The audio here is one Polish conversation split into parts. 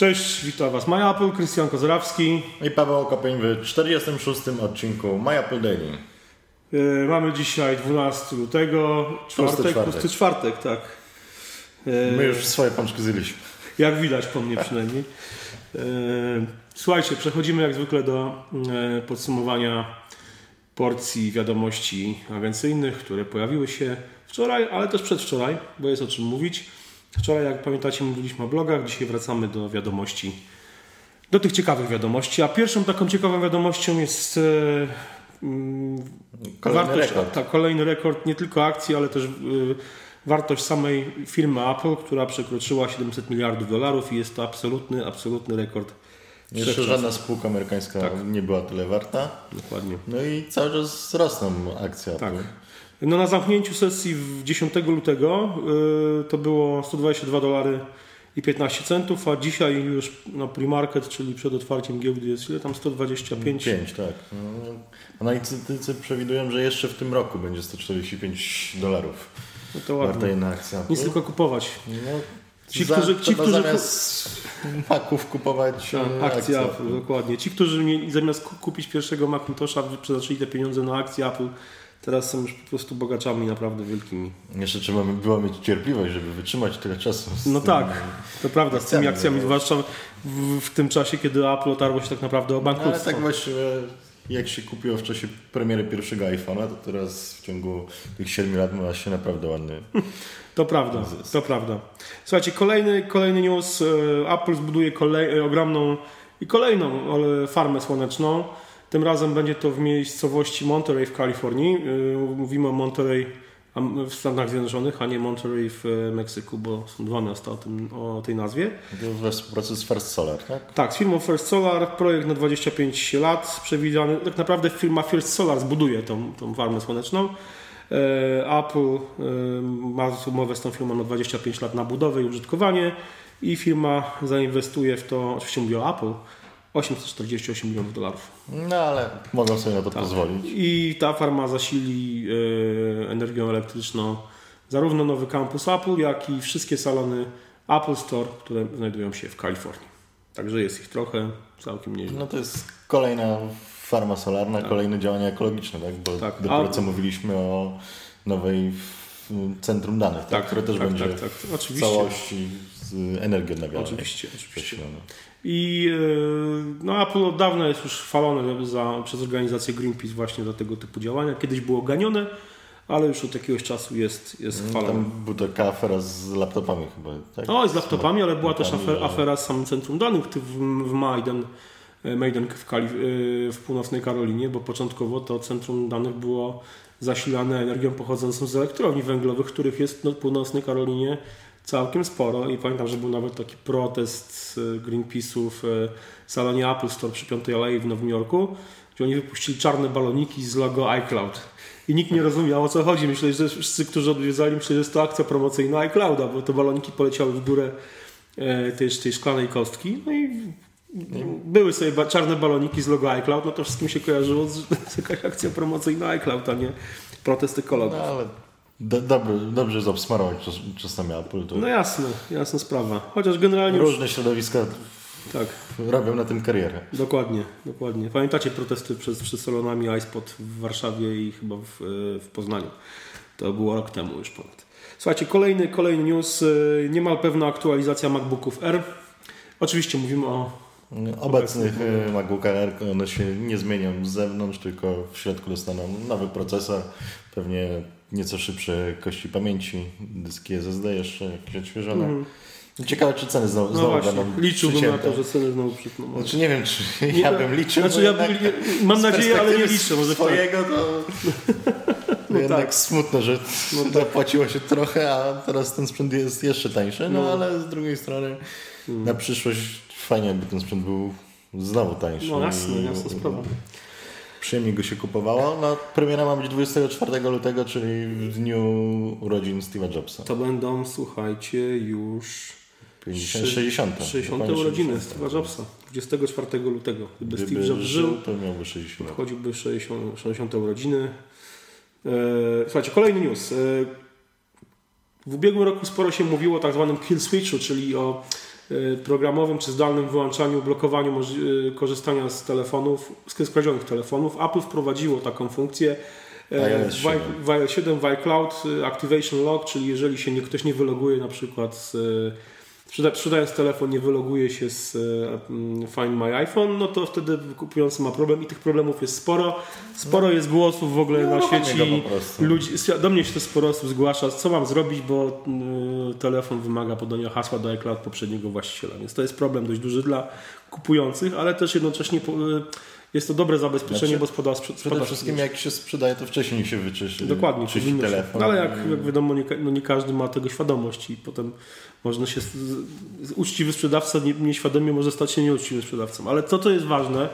Cześć, witam Was Maja Apple, Krystian Kozorawski. I Paweł Okopień w 46. odcinku Apple Daily. E, mamy dzisiaj 12 lutego, czwartek, czwartek. pusty czwartek, tak. E, My już swoje pączki zjedliśmy. Jak widać po mnie przynajmniej. E, słuchajcie, przechodzimy jak zwykle do podsumowania porcji wiadomości agencyjnych, które pojawiły się wczoraj, ale też przedwczoraj, bo jest o czym mówić. Wczoraj, jak pamiętacie, mówiliśmy o blogach, dzisiaj wracamy do wiadomości, do tych ciekawych wiadomości. A pierwszą taką ciekawą wiadomością jest e, mm, Kolejny wartość, rekord. Tak, kolejny rekord nie tylko akcji, ale też y, wartość samej firmy Apple, która przekroczyła 700 miliardów dolarów i jest to absolutny, absolutny rekord. Jeszcze żadna spółka amerykańska Tak. nie była tyle warta. Dokładnie. No i cały czas rosną akcje Tak. Apple. No na zamknięciu sesji w 10 lutego y, to było 122 dolary i 15 centów, a dzisiaj już na pre-market, czyli przed otwarciem giełdy jest ile tam 125. 5, tak. No, analitycy przewidują, że jeszcze w tym roku będzie 145 dolarów No to warta ładnie. jedna akcja. Nic tylko kupować. No, Ci, za, którzy- ci, którzy- zamiast Maców kupować Tak, e, akcje Apple, dokładnie. Ci, którzy zamiast ku- kupić pierwszego Macintosha, przeznaczyli te pieniądze na akcje Apple, teraz są już po prostu bogaczami naprawdę wielkimi. Jeszcze trzeba było mieć cierpliwość, żeby wytrzymać tyle czasu. No tak, to prawda, z tymi akcjami, no. zwłaszcza w, w tym czasie, kiedy Apple otarło się tak naprawdę o No, bankructwo. ale tak właściwie jak się kupiło w czasie premiery pierwszego iPhone'a, to teraz w ciągu tych 7 lat ma się naprawdę ładny. To prawda, Zysk. to prawda. Słuchajcie, kolejny, kolejny news. e, Apple zbuduje kolej, e, ogromną i kolejną farmę słoneczną. Tym razem będzie to w miejscowości Monterey w Kalifornii. E, Mówimy o Monterey w Stanach Zjednoczonych, a nie Monterey w e, Meksyku, bo są dwa miasta o, tym, o tej nazwie. We współpracy z First Solar, tak? Tak, z firmą First Solar, projekt na 25 lat przewidziany. Tak naprawdę firma First Solar zbuduje tą, tą farmę słoneczną. E, Apple e, ma umowę z tą firmą na 25 lat na budowę i użytkowanie i firma zainwestuje w to, oczywiście mówię o Apple, 848 milionów dolarów. No ale mogą sobie na to Tak. pozwolić. I ta farma zasili e, energią elektryczną zarówno nowy kampus Apple, jak i wszystkie salony Apple Store, które znajdują się w Kalifornii. Także jest ich trochę, całkiem nieźle. No to jest kolejna farma solarna, kolejne działania ekologiczne, tak? Bo Tak. dopiero co mówiliśmy o nowej centrum danych, tak? które też tak, będzie tak, tak. w całości z energii odnawialnej. Oczywiście, oczywiście. I e, no, Apple od dawna jest już chwalone za, przez organizację Greenpeace właśnie za tego typu działania. Kiedyś było ganione, ale już od jakiegoś czasu jest, jest chwalone. Tam była taka afera z laptopami chyba, tak? No, z laptopami, ale była też afera, afera z samym centrum danych w, w Maiden, Maiden w, e, w północnej Karolinie, bo początkowo to centrum danych było zasilane energią pochodzącą z elektrowni węglowych, których jest no, w północnej Karolinie całkiem sporo i pamiętam, że był nawet taki protest e, Greenpeace'u w e, salonie Apple Store przy 5 Alei w Nowym Jorku, gdzie oni wypuścili czarne baloniki z logo iCloud. I nikt nie rozumiał o co chodzi. Myślę, że wszyscy, którzy odwiedzali, myśleli, że jest to akcja promocyjna iClouda, bo te baloniki poleciały w górę e, tej, tej szklanej kostki. No i były sobie czarne baloniki z logo iCloud, no to wszystkim się kojarzyło z, z jakaś akcja promocyjna iCloud, a nie protest ekologów. No ale do, dobrze, czas, czasami Apple. To No jasne, jasna sprawa. Chociaż generalnie już, różne środowiska tak, robią na tym karierę. dokładnie, dokładnie. Pamiętacie protesty przed, przed salonami iSpot w Warszawie i chyba w, e, w Poznaniu. To było rok temu już ponad. Słuchajcie, kolejny, kolejny news. e, Niemal pewna aktualizacja MacBooków R. Oczywiście mówimy o Obecnych e, MacBook Air one się nie zmienią z zewnątrz, tylko w środku dostaną nowy procesor, pewnie nieco szybsze kości pamięci, dyski SSD jeszcze jakieś odświeżone. Ciekawe, czy ceny znowu. No znowu właśnie, będą liczyłbym na to, że ceny znowu przytną. Znaczy nie wiem, czy ja bym liczył. Znaczy ja bym, mam nadzieję, ale nie liczę. Może w tak. swojego to No jednak tak. smutno, że zapłaciło się trochę, a teraz ten sprzęt jest jeszcze tańszy, no, No. ale z drugiej strony na przyszłość fajnie, jakby ten sprzęt był znowu tańszy. No jasne, jasna sprawa. Przyjemnie go się kupowało. No, premiera ma być 24 lutego, czyli w dniu urodzin Steve'a Jobsa. To będą, słuchajcie, już 50, 60. 60 Dokładnie urodziny 60. Steve'a Jobsa. 24 lutego. Gdyby, Gdyby Steve Jobs żył, to miałby 60 lat. wchodziłby 60, 60 urodziny. E, słuchajcie, kolejny news. E, w ubiegłym roku sporo się mówiło o tak zwanym kill switchu, czyli o programowym czy zdalnym wyłączaniu, blokowaniu y, korzystania z telefonów, z skradzionych telefonów. Apple wprowadziło taką funkcję iOS w i- w iOS 7 w iCloud y, Activation Lock, czyli jeżeli się nie, ktoś nie wyloguje na przykład z, y, sprzedając telefon nie wyloguje się z y, mm, Find My iPhone, no to wtedy kupujący ma problem i tych problemów jest sporo. Sporo jest głosów w ogóle No, na uruchomię sieci. Ludzi, do mnie się to sporo osób zgłasza, co mam zrobić, bo y, telefon wymaga podania hasła do iCloud poprzedniego właściciela, więc to jest problem dość duży dla kupujących, ale też jednocześnie y, jest to dobre zabezpieczenie, Znaczy, bo spada, sprze- Przede spada wszystkim jak się sprzedaje, to wcześniej się wyczyści, Dokładnie, czyści telefon. Ale jak, jak wiadomo, nie, no nie każdy ma tego świadomość i potem można się. Uczciwy sprzedawca nie, nieświadomie może stać się nieuczciwym sprzedawcą. Ale to, co jest ważne,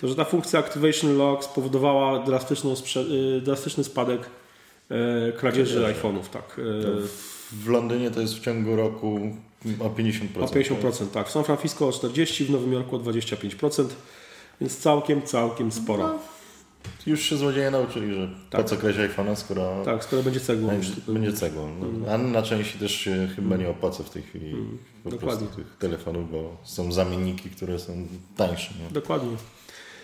to że ta funkcja Activation Lock spowodowała drastyczną sprze- y, drastyczny spadek e, kradzieży iPhone'ów. Tak, e, W Londynie to jest w ciągu roku o 50%. o 50%, tak. W San Francisco o 40%, w Nowym Jorku o 25%, więc całkiem, całkiem sporo. No, Już się złodzieje nauczyli, że Tak. po co kraść iPhone'a, skoro Tak, skoro będzie cegłą. będzie, cegłą. No, A na części też się chyba nie opłaca w tej chwili po Mm. Dokładnie. prostu tych telefonów, bo są zamienniki, które są tańsze. Nie? Dokładnie.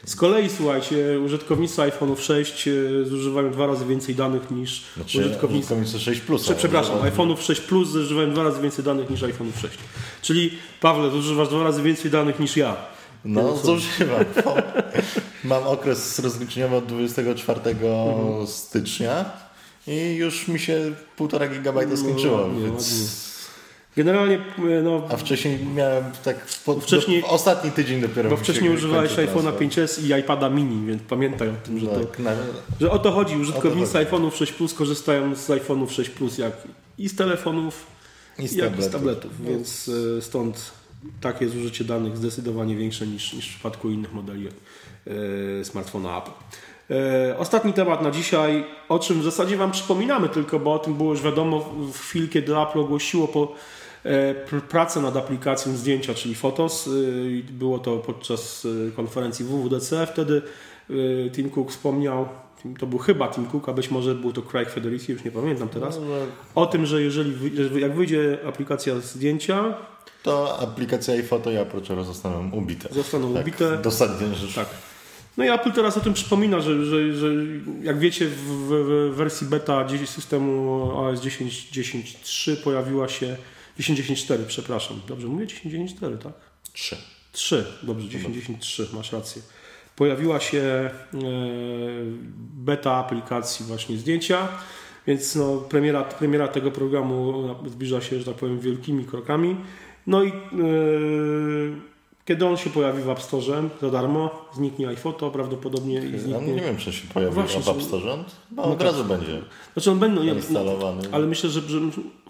Z kolei, słuchajcie, użytkownicy iPhone'ów 6 e, zużywają dwa razy więcej danych niż Znaczy, użytkownicy. użytkownicy 6 Plus. Prze- Przepraszam, iPhone'ów 6 Plus zużywają dwa razy więcej danych niż iPhone'ów 6. Czyli, Pawle, zużywasz dwa razy więcej danych niż ja. No, zużywam. Mam okres rozliczeniowy od 24 Mhm. stycznia i już mi się 1,5 gigabajta skończyło, No, więc... Generalnie, e, no, A wcześniej miałem tak po, Wcześniej- do, ostatni tydzień dopiero bo wcześniej używałeś iPhone'a transfer. 5S i iPada mini, więc pamiętaj o tym, że, to, Tak, na, że o to chodzi. Użytkownicy to iPhone'ów 6 Plus korzystają z iPhone'ów 6 Plus jak i z telefonów, I z jak i z tabletów. tabletów, No. więc e, stąd takie zużycie danych zdecydowanie większe niż, niż w przypadku innych modeli e, smartfona Apple. E, Ostatni temat na dzisiaj, o czym w zasadzie Wam przypominamy tylko, bo o tym było już wiadomo w- chwili, kiedy Apple ogłosiło po e, pr- pracę nad aplikacją zdjęcia, czyli Photos. I Było to podczas konferencji WWDC. Wtedy Tim Cook wspomniał, to był chyba Tim Cook, a być może był to Craig Federici, już nie pamiętam teraz, No, o tym, że jeżeli jak wyjdzie aplikacja zdjęcia, to aplikacja iPhoto i Approachera zostaną ubite. zostaną Tak, ubite. dosadnie rzecz. Tak. No i Apple teraz o tym przypomina, że, że, że jak wiecie w, w, wersji beta 10 systemu OS 10 10.3 pojawiła się 10.10.4, przepraszam. Dobrze mówię 10.10.4, tak? 3. 3, dobrze, 10.10.3, masz rację. Pojawiła się e, beta aplikacji właśnie zdjęcia, więc no, premiera, premiera tego programu zbliża się, że tak powiem, wielkimi krokami. No i e, kiedy on się pojawi w App Store za darmo, zniknie iPhoto prawdopodobnie i Ja nie zniknie... wiem, czy się pojawi Właśnie, w App Store. No, No od tak. razu będzie Znaczy on będzie, nie, instalowany. ale myślę, że, że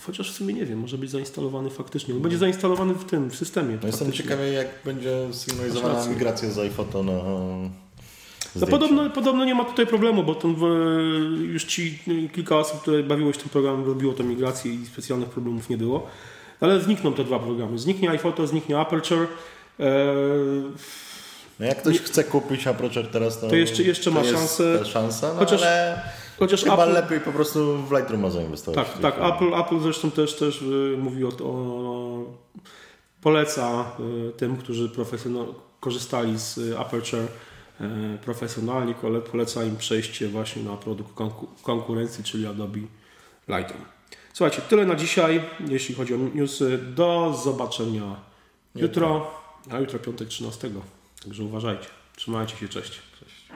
chociaż w sumie nie wiem, może być zainstalowany faktycznie. On będzie zainstalowany w tym, w systemie. No jestem ciekawy, jak będzie sygnalizowana migracja z iPhoto na No podobno, podobno nie ma tutaj problemu, bo ten, w- już ci y, kilka osób, które bawiło się tym programem, robiło tę migrację i specjalnych problemów nie było. Ale znikną te dwa programy. Zniknie iPhoto, zniknie Aperture. E, No jak ktoś chce kupić Aperture teraz, to, To jeszcze- jeszcze ma jest szansę. szansa, no Chociaż- ale chociaż chyba Apple, lepiej po prostu w Lightrooma zainwestować. tak, tak. Apple, Apple zresztą też, też mówi o, o poleca tym, którzy profesjonal, korzystali z Aperture profesjonalnie, kole- poleca im przejście właśnie na produkt konku- konkurencji, czyli Adobe Lightroom. Słuchajcie, tyle na dzisiaj, jeśli chodzi o newsy. Do zobaczenia jutro, a jutro piątek 13. Także uważajcie. Trzymajcie się, cześć. Cześć.